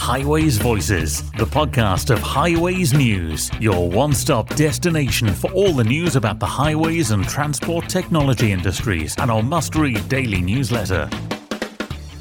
Highways Voices, the podcast of Highways News, your one stop destination for all the news about the highways and transport technology industries, and our must read daily newsletter.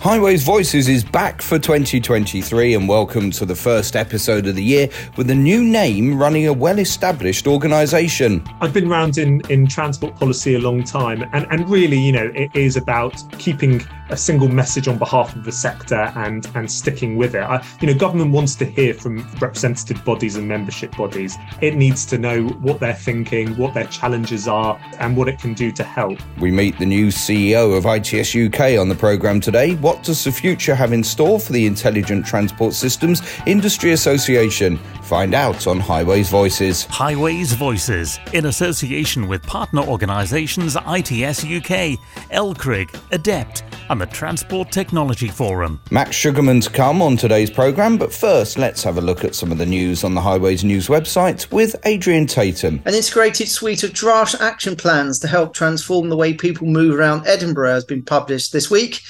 Highways Voices is back for 2023 and welcome to the first episode of the year with a new name running a well established organisation. I've been around in, in transport policy a long time and, and really, you know, it is about keeping a single message on behalf of the sector and and sticking with it. I, you know, government wants to hear from representative bodies and membership bodies. It needs to know what they're thinking, what their challenges are, and what it can do to help. We meet the new CEO of ITS UK on the programme today. What does the future have in store for the Intelligent Transport Systems Industry Association? Find out on Highways Voices. Highways Voices, in association with partner organisations ITS UK, LCRIG, ADEPT, and the Transport Technology Forum. Max Sugarman to come on today's programme, but first let's have a look at some of the news on the Highways News website with Adrian Tatum. An integrated suite of draft action plans to help transform the way people move around Edinburgh has been published this week.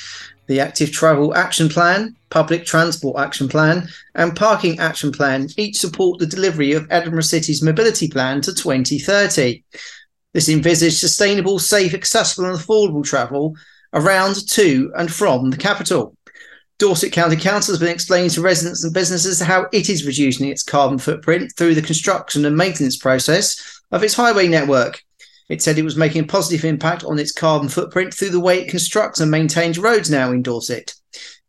The Active Travel Action Plan, Public Transport Action Plan, and Parking Action Plan each support the delivery of Edinburgh City's mobility plan to 2030. This envisaged sustainable, safe, accessible, and affordable travel around, to, and from the capital. Dorset County Council has been explaining to residents and businesses how it is reducing its carbon footprint through the construction and maintenance process of its highway network. It said it was making a positive impact on its carbon footprint through the way it constructs and maintains roads now in Dorset.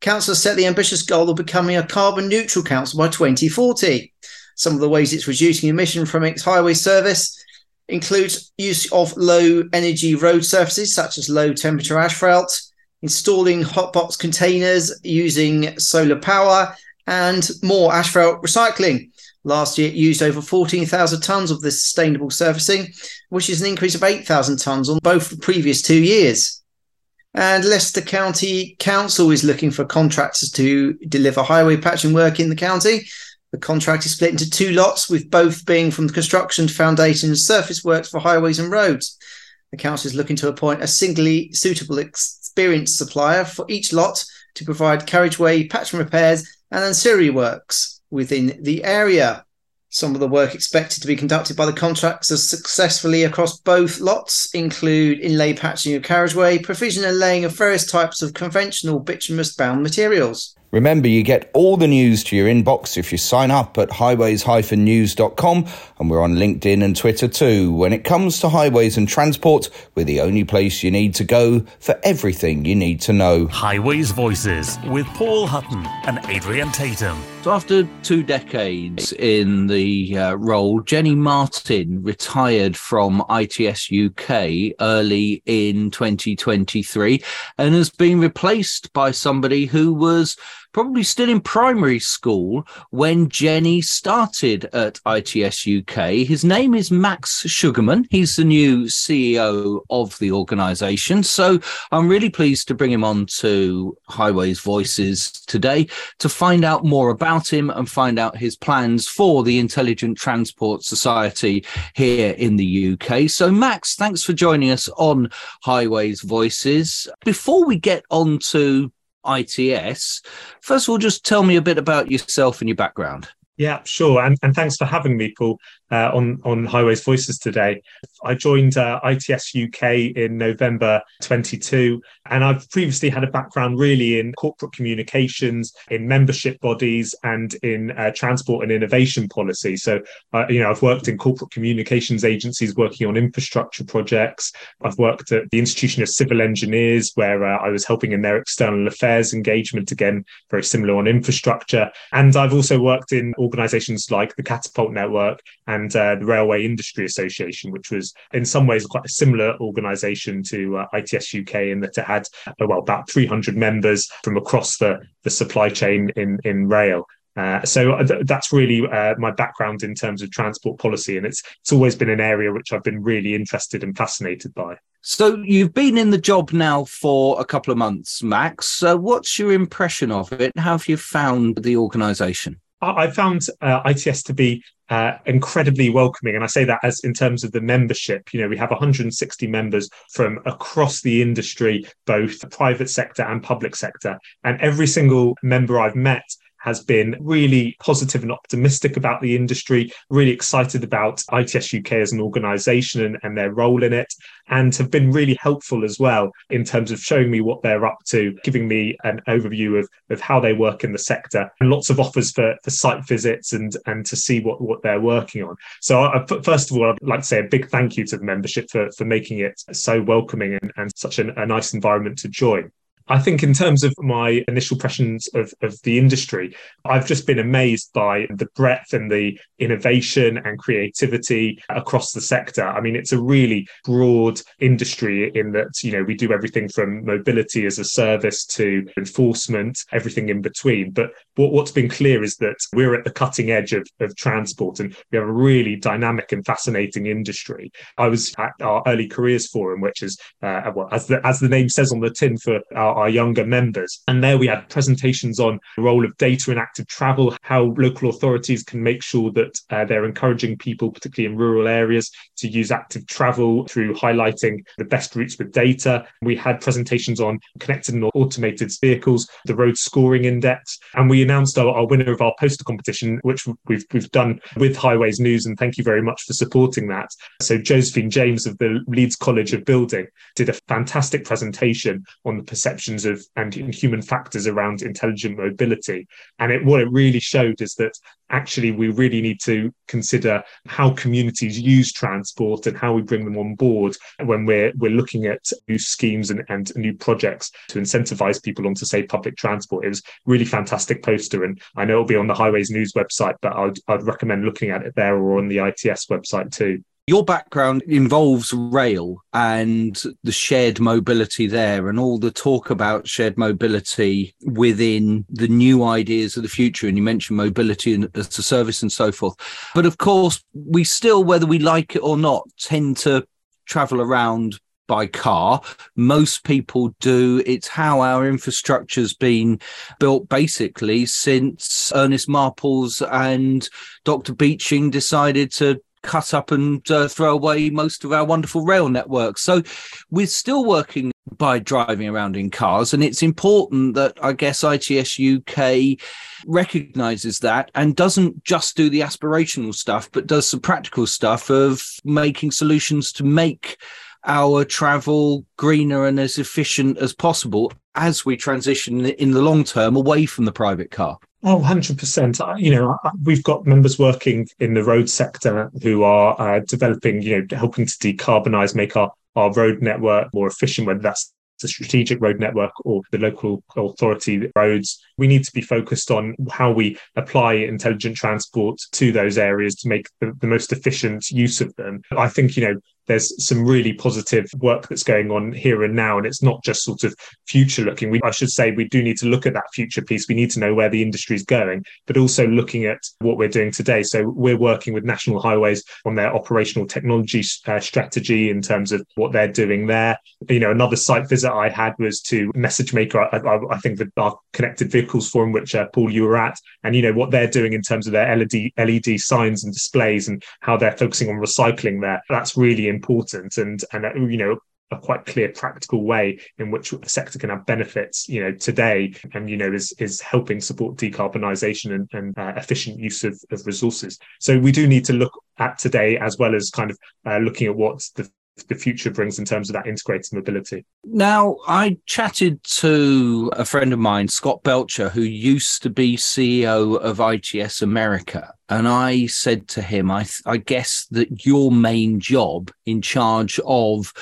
Council has set the ambitious goal of becoming a carbon neutral council by 2040. Some of the ways it's reducing emission from its highway service includes use of low energy road surfaces such as low temperature asphalt, installing hotbox containers using solar power, and more asphalt recycling. Last year, it used over 14,000 tonnes of this sustainable surfacing, which is an increase of 8,000 tonnes on both the previous two years. And Leicester County Council is looking for contractors to deliver highway patching work in the county. The contract is split into two lots, with both being from the construction, foundation, and surface works for highways and roads. The council is looking to appoint a singly suitable experienced supplier for each lot to provide carriageway patching repairs and ancillary works within the area. Some of the work expected to be conducted by the contractors successfully across both lots include inlay patching of carriageway, provision and laying of various types of conventional bituminous bound materials. Remember, you get all the news to your inbox if you sign up at highways-news.com and we're on LinkedIn and Twitter too. When it comes to highways and transport, we're the only place you need to go for everything you need to know. Highways Voices with Paul Hutton and Adrian Tatum. So, after two decades in the uh, role, Jenny Martin retired from ITS UK early in 2023 and has been replaced by somebody who was probably still in primary school when Jenny started at ITS UK. His name is Max Sugarman. He's the new CEO of the organisation. So I'm really pleased to bring him on to Highways Voices today to find out more about him and find out his plans for the Intelligent Transport Society here in the UK. So, Max, thanks for joining us on Highways Voices. Before we get on to ITS. First of all, just tell me a bit about yourself and your background. Yeah, sure. And, and thanks for having me, Paul uh, on on Highways Voices today. I joined uh, ITS UK in November 22, and I've previously had a background really in corporate communications, in membership bodies, and in uh, transport and innovation policy. So, uh, you know, I've worked in corporate communications agencies working on infrastructure projects. I've worked at the Institution of Civil Engineers, where uh, I was helping in their external affairs engagement, again, very similar on infrastructure. And I've also worked in organizations like the Catapult Network and and uh, the Railway Industry Association, which was in some ways quite a similar organisation to uh, ITS UK in that it had uh, well about 300 members from across the, the supply chain in in rail. Uh, so uh, th- that's really uh, my background in terms of transport policy, and it's it's always been an area which I've been really interested and fascinated by. So you've been in the job now for a couple of months, Max. So what's your impression of it? How have you found the organisation? I found uh, ITS to be uh, incredibly welcoming. And I say that as in terms of the membership. You know, we have 160 members from across the industry, both private sector and public sector. And every single member I've met has been really positive and optimistic about the industry, really excited about ITS UK as an organisation and, and their role in it, and have been really helpful as well in terms of showing me what they're up to, giving me an overview of, of how they work in the sector, and lots of offers for, for site visits and, and to see what, what they're working on. So, I, first of all, I'd like to say a big thank you to the membership for, for making it so welcoming and, and such an, a nice environment to join. I think, in terms of my initial impressions of, of the industry, I've just been amazed by the breadth and the innovation and creativity across the sector. I mean, it's a really broad industry in that, you know, we do everything from mobility as a service to enforcement, everything in between. But what, what's been clear is that we're at the cutting edge of, of transport and we have a really dynamic and fascinating industry. I was at our early careers forum, which is, uh, well, as the, as the name says on the tin for our our younger members. And there we had presentations on the role of data in active travel, how local authorities can make sure that uh, they're encouraging people, particularly in rural areas, to use active travel through highlighting the best routes with data. We had presentations on connected and automated vehicles, the road scoring index, and we announced our, our winner of our poster competition, which we've we've done with Highways News, and thank you very much for supporting that. So Josephine James of the Leeds College of Building did a fantastic presentation on the perception of and human factors around intelligent mobility. And it, what it really showed is that actually we really need to consider how communities use transport and how we bring them on board when we're we're looking at new schemes and, and new projects to incentivize people onto say public transport. It was really fantastic poster and I know it'll be on the Highways News website, but I'd, I'd recommend looking at it there or on the ITS website too. Your background involves rail and the shared mobility there, and all the talk about shared mobility within the new ideas of the future. And you mentioned mobility as a service and so forth. But of course, we still, whether we like it or not, tend to travel around by car. Most people do. It's how our infrastructure's been built basically since Ernest Marples and Dr. Beeching decided to cut up and uh, throw away most of our wonderful rail networks. So we're still working by driving around in cars. And it's important that I guess ITS UK recognizes that and doesn't just do the aspirational stuff, but does some practical stuff of making solutions to make our travel greener and as efficient as possible as we transition in the long term away from the private car. Oh, 100%. You know, we've got members working in the road sector who are uh, developing, you know, helping to decarbonize, make our, our road network more efficient, whether that's the strategic road network or the local authority roads. We need to be focused on how we apply intelligent transport to those areas to make the, the most efficient use of them. I think, you know, there's some really positive work that's going on here and now, and it's not just sort of future looking. We, I should say, we do need to look at that future piece. We need to know where the industry is going, but also looking at what we're doing today. So we're working with National Highways on their operational technology uh, strategy in terms of what they're doing there. You know, another site visit I had was to Message Maker. I, I, I think that our connected vehicles forum, which uh, Paul you were at, and you know what they're doing in terms of their LED LED signs and displays and how they're focusing on recycling there. That's really important important and and uh, you know a quite clear practical way in which the sector can have benefits you know today and you know is is helping support decarbonisation and, and uh, efficient use of, of resources. So we do need to look at today as well as kind of uh, looking at what the the future brings in terms of that integrated mobility. Now, I chatted to a friend of mine, Scott Belcher, who used to be CEO of ITS America. And I said to him, I, th- I guess that your main job in charge of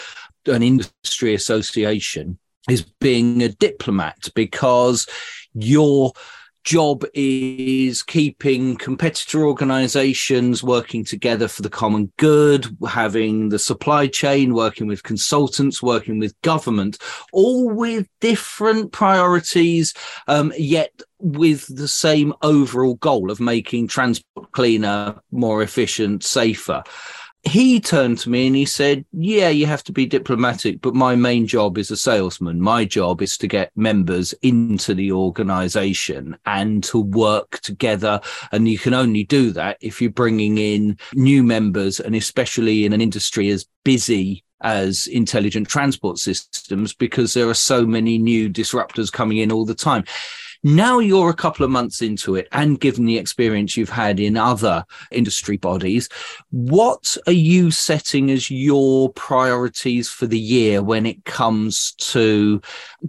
an industry association is being a diplomat because you're job is keeping competitor organizations working together for the common good, having the supply chain, working with consultants, working with government, all with different priorities, um, yet with the same overall goal of making transport cleaner, more efficient, safer he turned to me and he said, Yeah, you have to be diplomatic, but my main job is a salesman. My job is to get members into the organization and to work together. And you can only do that if you're bringing in new members, and especially in an industry as busy as intelligent transport systems, because there are so many new disruptors coming in all the time. Now you're a couple of months into it, and given the experience you've had in other industry bodies, what are you setting as your priorities for the year when it comes to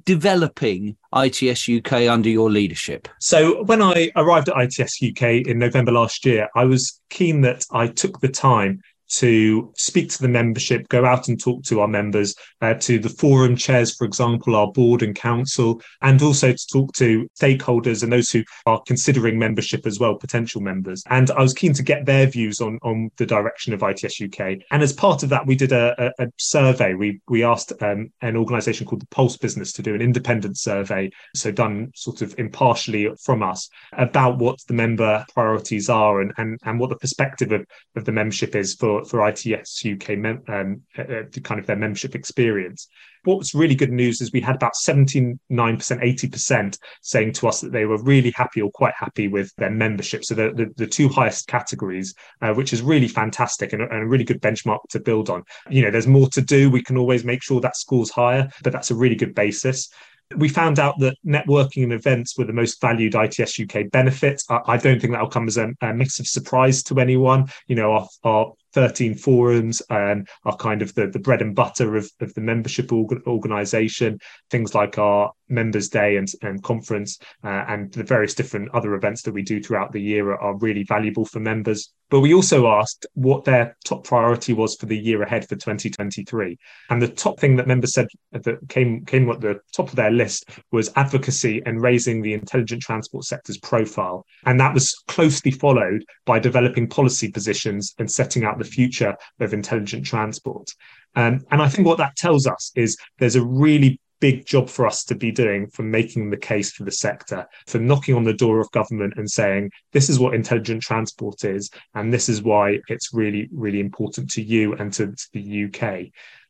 developing ITS UK under your leadership? So, when I arrived at ITS UK in November last year, I was keen that I took the time to speak to the membership, go out and talk to our members, uh, to the forum chairs, for example, our board and council, and also to talk to stakeholders and those who are considering membership as well, potential members. And I was keen to get their views on, on the direction of ITS UK. And as part of that, we did a, a, a survey. We we asked um, an organisation called the Pulse Business to do an independent survey, so done sort of impartially from us about what the member priorities are and and, and what the perspective of, of the membership is for for, ITS UK mem- um, uh, uh kind of their membership experience. What was really good news is we had about 79%, 80% saying to us that they were really happy or quite happy with their membership. So the, the, the two highest categories, uh, which is really fantastic and a, and a really good benchmark to build on. You know, there's more to do. We can always make sure that scores higher, but that's a really good basis we found out that networking and events were the most valued ITS UK benefits. I, I don't think that will come as a, a, massive surprise to anyone. You know, our, our 13 forums and are kind of the, the bread and butter of, of the membership org- organization, things like our members day and, and conference uh, and the various different other events that we do throughout the year are, are, really valuable for members. But we also asked what their top priority was for the year ahead for 2023. And the top thing that members said that came, came at the top of their list was advocacy and raising the intelligent transport sector's profile. And that was closely followed by developing policy positions and setting out the future of intelligent transport. Um, and I think what that tells us is there's a really big job for us to be doing for making the case for the sector, for knocking on the door of government and saying, this is what intelligent transport is, and this is why it's really, really important to you and to, to the UK.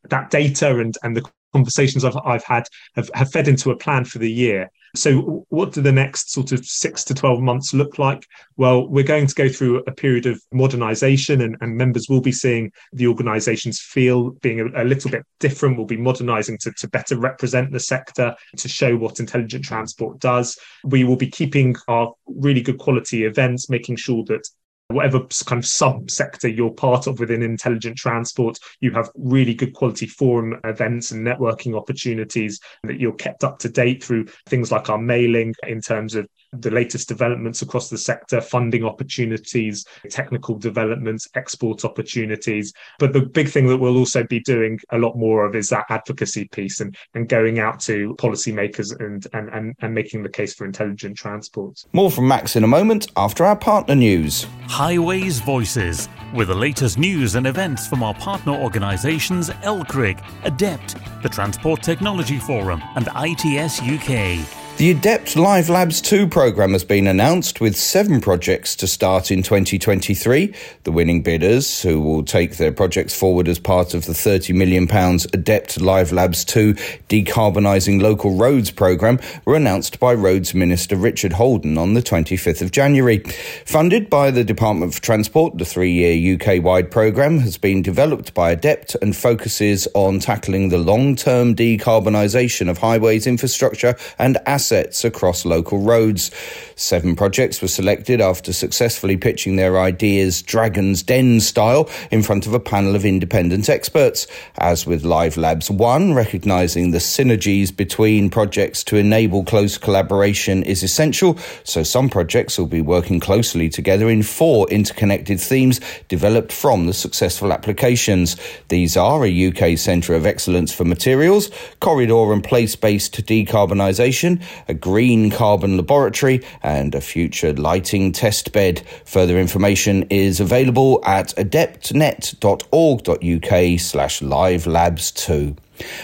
That data and, and the conversations I've, I've had have, have fed into a plan for the year. So, what do the next sort of six to 12 months look like? Well, we're going to go through a period of modernization, and, and members will be seeing the organizations feel being a, a, little bit different. We'll be modernizing to, to better represent the sector, to show what intelligent transport does. We will be keeping our really good quality events, making sure that whatever kind of subsector you're part of within intelligent transport, you have really good quality forum events and networking opportunities that you're kept up to date through things like our mailing in terms of the latest developments across the sector, funding opportunities, technical developments, export opportunities. But the big thing that we'll also be doing a lot more of is that advocacy piece and, and going out to policymakers and, and, and, and making the case for intelligent transport. More from Max in a moment after our partner news. Highways Voices, with the latest news and events from our partner organisations LCRIG, ADEPT, the Transport Technology Forum, and ITS UK. The ADEPT Live Labs 2 programme has been announced with seven projects to start in 2023. The winning bidders, who will take their projects forward as part of the £30 million ADEPT Live Labs 2 Decarbonising Local Roads programme, were announced by Roads Minister Richard Holden on the 25th of January. Funded by the Department for Transport, the three year UK wide programme has been developed by ADEPT and focuses on tackling the long term decarbonisation of highways infrastructure and assets assets across local roads. Seven projects were selected after successfully pitching their ideas Dragon's Den style in front of a panel of independent experts. As with Live Labs 1, recognising the synergies between projects to enable close collaboration is essential, so some projects will be working closely together in four interconnected themes developed from the successful applications. These are a UK Centre of Excellence for Materials, corridor and place based decarbonisation, a green carbon laboratory, and a future lighting test bed. Further information is available at adeptnet.org.uk slash livelabs2.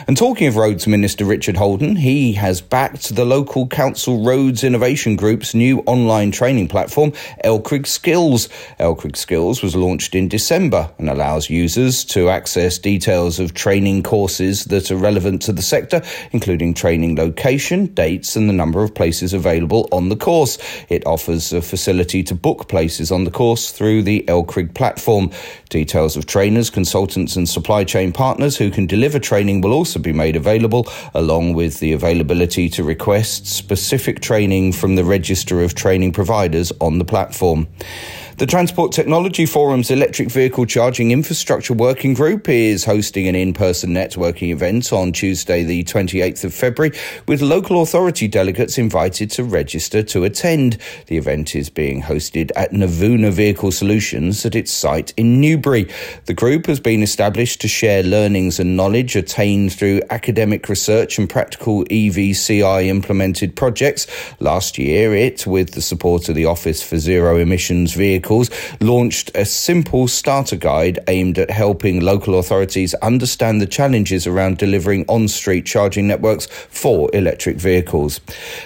And talking of Roads Minister Richard Holden, he has backed the local council Roads Innovation Group's new online training platform, LCRIG Skills. LCRIG Skills was launched in December and allows users to access details of training courses that are relevant to the sector, including training location, dates, and the number of places available on the course. It offers a facility to book places on the course through the LCRIG platform. Details of trainers, consultants, and supply chain partners who can deliver training will also be made available, along with the availability to request specific training from the Register of Training Providers on the platform. The Transport Technology Forum's Electric Vehicle Charging Infrastructure Working Group is hosting an in person networking event on Tuesday, the 28th of February, with local authority delegates invited to register to attend. The event is being hosted at Novuna Vehicle Solutions at its site in Newbury. The group has been established to share learnings and knowledge attained through academic research and practical EVCI implemented projects. Last year, it, with the support of the Office for Zero Emissions Vehicles, vehicles launched a simple starter guide aimed at helping local authorities understand the challenges around delivering on street charging networks for electric vehicles.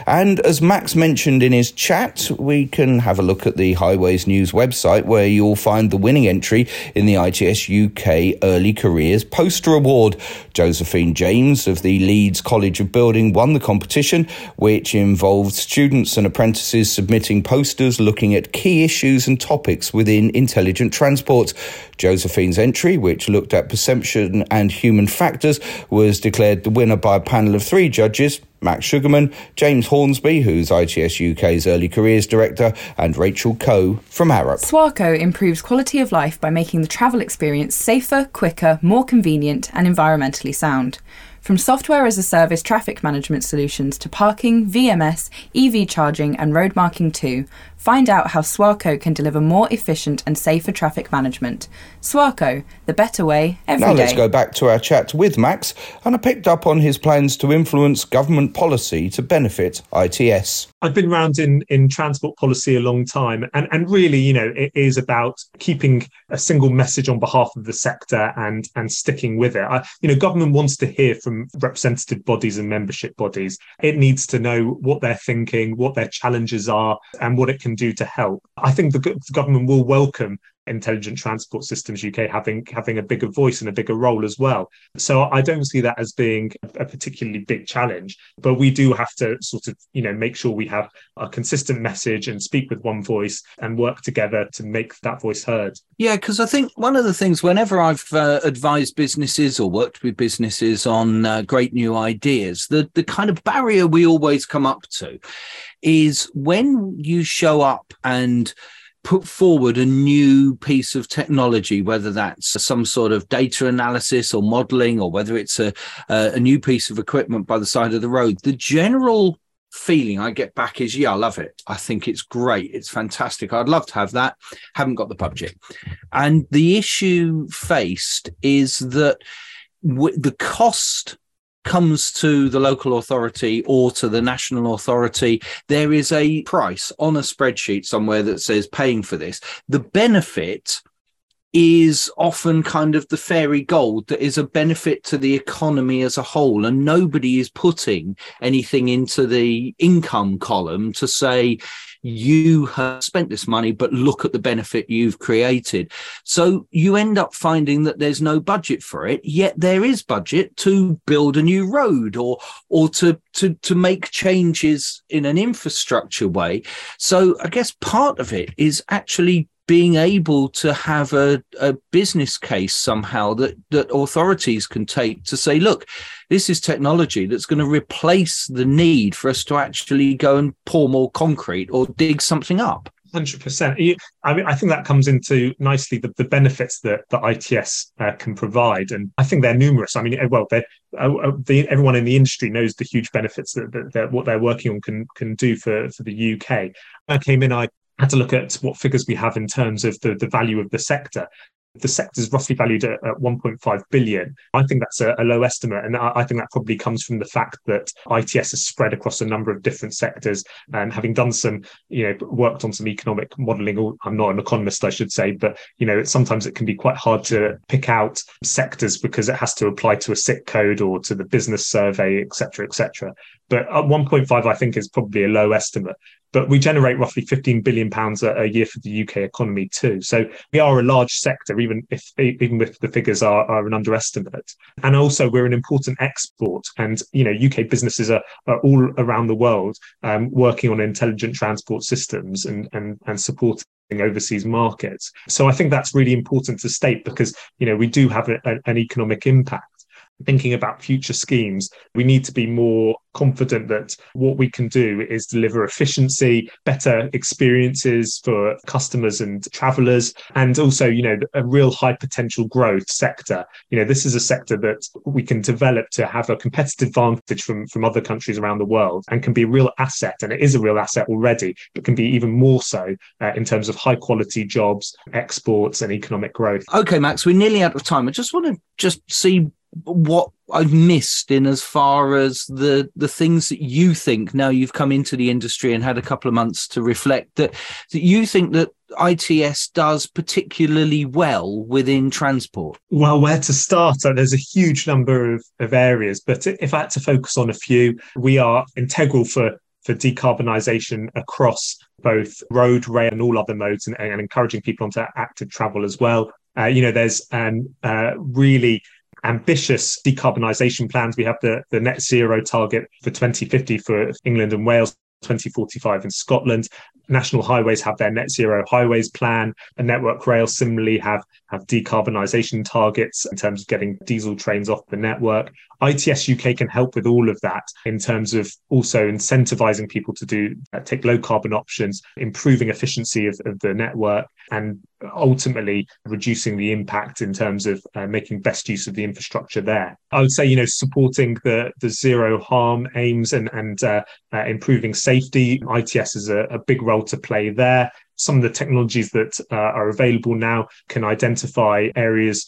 And as Max mentioned in his chat, we can have a look at the Highways News website where you'll find the winning entry in the ITS UK Early Careers Poster Award. Josephine James of the Leeds College of Building won the competition, which involved students and apprentices submitting posters looking at key issues and topics within intelligent transport. Josephine's entry, which looked at perception and human factors, was declared the winner by a panel of three judges. Max Sugarman, James Hornsby, who's ITS UK's Early Careers Director, and Rachel Coe from Arup. Swarco improves quality of life by making the travel experience safer, quicker, more convenient, and environmentally sound. From software as a service traffic management solutions to parking, VMS, EV charging, and road marking too, Find out how Swarco can deliver more efficient and safer traffic management. Swarco, the better way every now day. let's go back to our chat with Max, and I picked up on his plans to influence government policy to benefit ITS. I've been around in, in transport policy a long time, and, and really, you know, it is about keeping a single message on behalf of the sector and and sticking with it. I, you know, government wants to hear from representative bodies and membership bodies. It needs to know what they're thinking, what their challenges are, and what it can do to help. I think the, the government will welcome intelligent transport systems UK having having a bigger voice and a bigger role as well. So I don't see that as being a particularly big challenge, but we do have to sort of you know make sure we have a consistent message and speak with one voice and work together to make that voice heard. Yeah, because I think one of the things whenever I've uh, advised businesses or worked with businesses on uh, great new ideas, the the kind of barrier we always come up to is when you show up and put forward a new piece of technology, whether that's some sort of data analysis or modeling, or whether it's a, a new piece of equipment by the side of the road, the general feeling I get back is, yeah, I love it. I think it's great. It's fantastic. I'd love to have that. Haven't got the budget. And the issue faced is that w- the cost comes to the local authority or to the national authority, there is a price on a spreadsheet somewhere that says paying for this. The benefit is often kind of the fairy gold that is a benefit to the economy as a whole. And nobody is putting anything into the income column to say, you have spent this money, but look at the benefit you've created. So you end up finding that there's no budget for it, yet there is budget to build a new road or or to to to make changes in an infrastructure way. So I guess part of it is actually being able to have a, a business case somehow that, that authorities can take to say, look, this is technology that's going to replace the need for us to actually go and pour more concrete or dig something up. Hundred percent. I mean, I think that comes into nicely the, the benefits that that ITS uh, can provide, and I think they're numerous. I mean, well, they're, uh, uh, the, everyone in the industry knows the huge benefits that, that, that, what they're working on can can do for for the UK. I came in, I had to look at what figures we have in terms of the, the value of the sector. The sector is roughly valued at, at 1.5 billion. I think that's a, a low estimate, and I, I, think that probably comes from the fact that ITS is spread across a number of different sectors. And having done some, you know, worked on some economic modelling. I'm not an economist, I should say, but you know, sometimes it can be quite hard to pick out sectors because it has to apply to a SIC code or to the business survey, etc., etc. But at 1.5, I think is probably a low estimate but we generate roughly 15 billion pounds a, year for the UK economy too. So we are a large sector, even if even if the figures are, are an underestimate. And also we're an important export, and you know UK businesses are, are all around the world um, working on intelligent transport systems and and and supporting overseas markets. So I think that's really important to state because you know we do have a, a, an economic impact. Thinking about future schemes, we need to be more confident that what we can do is deliver efficiency, better experiences for customers and travelers, and also, you know, a real high potential growth sector. You know, this is a sector that we can develop to have a competitive advantage from, from other countries around the world and can be a real asset. And it is a real asset already, but can be even more so uh, in terms of high quality jobs, exports, and economic growth. Okay, Max, we're nearly out of time. I just want to just see what I've missed in as far as the the things that you think now you've come into the industry and had a couple of months to reflect that that you think that ITS does particularly well within transport? Well, where to start? There's a huge number of, of areas, but if I had to focus on a few, we are integral for for decarbonisation across both road, rail, and all other modes, and, and encouraging people onto active travel as well. Uh, you know, there's um, uh, really ambitious decarbonisation plans. We have the, the net zero target for 2050 for England and Wales. 2045 in Scotland. National highways have their net zero highways plan. And Network Rail similarly have, have decarbonisation targets in terms of getting diesel trains off the network. ITS UK can help with all of that in terms of also incentivizing people to do uh, take low carbon options, improving efficiency of, of the network, and ultimately reducing the impact in terms of uh, making best use of the infrastructure there. I would say, you know, supporting the the zero harm aims and and uh, uh, improving safety. ITS is a, a, big role to play there. Some of the technologies that uh, are available now can identify areas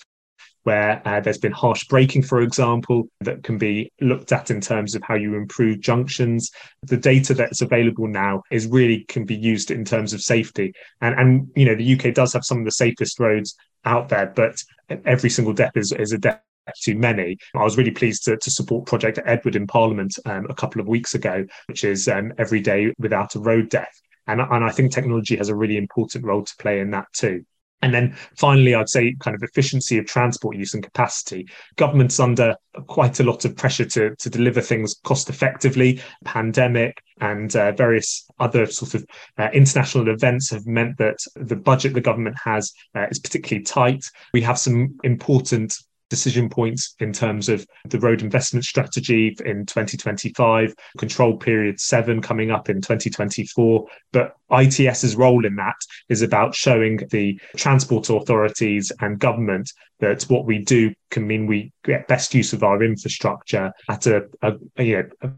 where uh, there's been harsh braking, for example, that can be looked at in terms of how you improve junctions. The data that's available now is really can be used in terms of safety. And, and you know, the UK does have some of the safest roads out there, but every single death is, is a death too many. I was really pleased to, to support Project Edward in Parliament um, a couple of weeks ago, which is um, every day without a road death. And, and I think technology has a really important role to play in that too. And then finally, I'd say kind of efficiency of transport use and capacity. Government's under quite a lot of pressure to, to deliver things cost effectively. Pandemic and uh, various other sort of uh, international events have meant that the budget the government has uh, is particularly tight. We have some important decision points in terms of the road investment strategy in 2025, control period seven coming up in 2024. But ITS's role in that is about showing the transport authorities and government that what we do can mean we get best use of our infrastructure at a, a, a you know,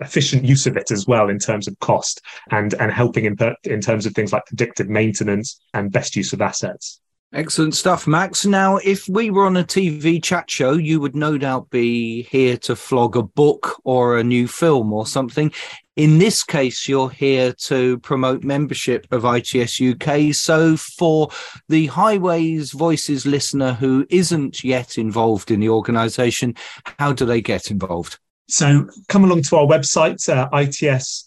efficient use of it as well in terms of cost and and helping in, in terms of things like predictive maintenance and best use of assets Excellent stuff, Max. Now, if we were on a TV chat show, you would no doubt be here to flog a book or a new film or something. In this case, you're here to promote membership of ITS UK. So, for the Highways Voices listener who isn't yet involved in the organisation, how do they get involved? So come along to our website, uh, its-uk.org.uk.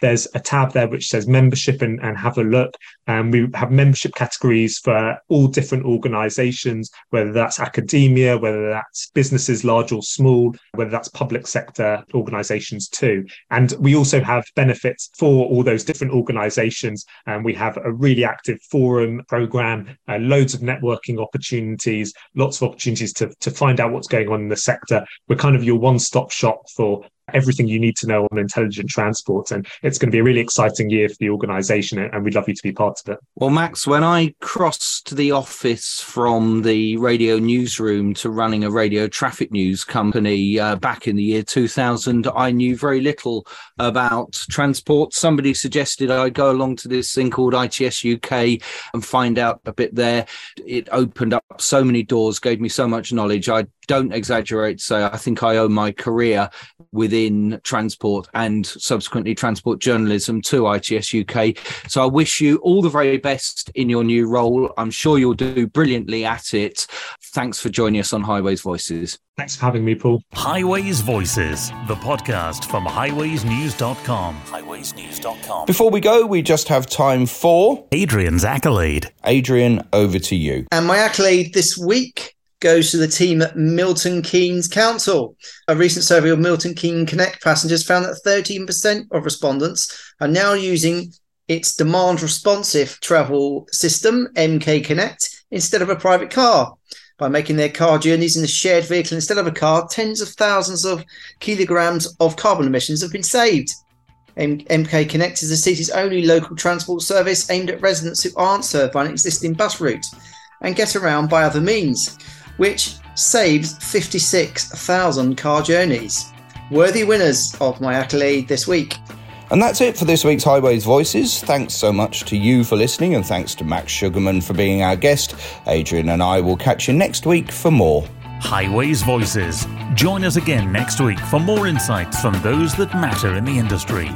There's a tab there which says membership and, and have a look. And um, we have membership categories for all different organizations, whether that's academia, whether that's businesses, large or small, whether that's public sector organizations too. And we also have benefits for all those different organizations. And we have a really active forum program, uh, loads of networking opportunities, lots of opportunities to, to find out what's going on on in the sector. We're kind of your one stop shop for everything you need to know on intelligent transport. And it's going to be a really exciting year for the organization, and we'd love you to be part of it. Well, Max, when I crossed the office from the radio newsroom to running a radio traffic news company uh, back in the year 2000, I knew very little about transport. Somebody suggested I go along to this thing called ITS UK and find out a bit there. It opened up so many doors, gave me so much knowledge. I don't exaggerate say I think I owe my career within transport and subsequently transport journalism to ITS UK. So I wish you all the very best in your new role. I'm sure you'll do brilliantly at it. Thanks for joining us on Highways Voices. Thanks for having me, Paul. Highways Voices, the podcast from highwaysnews.com. Highwaysnews.com. Before we go, we just have time for Adrian's accolade. Adrian, over to you. And my accolade this week goes to the team at Milton Keynes Council. A recent survey of Milton Keynes Connect passengers found that 13% of respondents are now using its demand responsive travel system, MK Connect, instead of a private car. By making their car journeys in a shared vehicle instead of a car, tens of thousands of kilograms of carbon emissions have been saved. MK Connect is the city's only local transport service aimed at residents who aren't served by an existing bus route and get around by other means, which saves 56,000 car journeys. Worthy winners of my accolade this week. And that's it for this week's Highways Voices. Thanks so much to you for listening, and thanks to Max Sugarman for being our guest. Adrian and I will catch you next week for more. Highways Voices. Join us again next week for more insights from those that matter in the industry.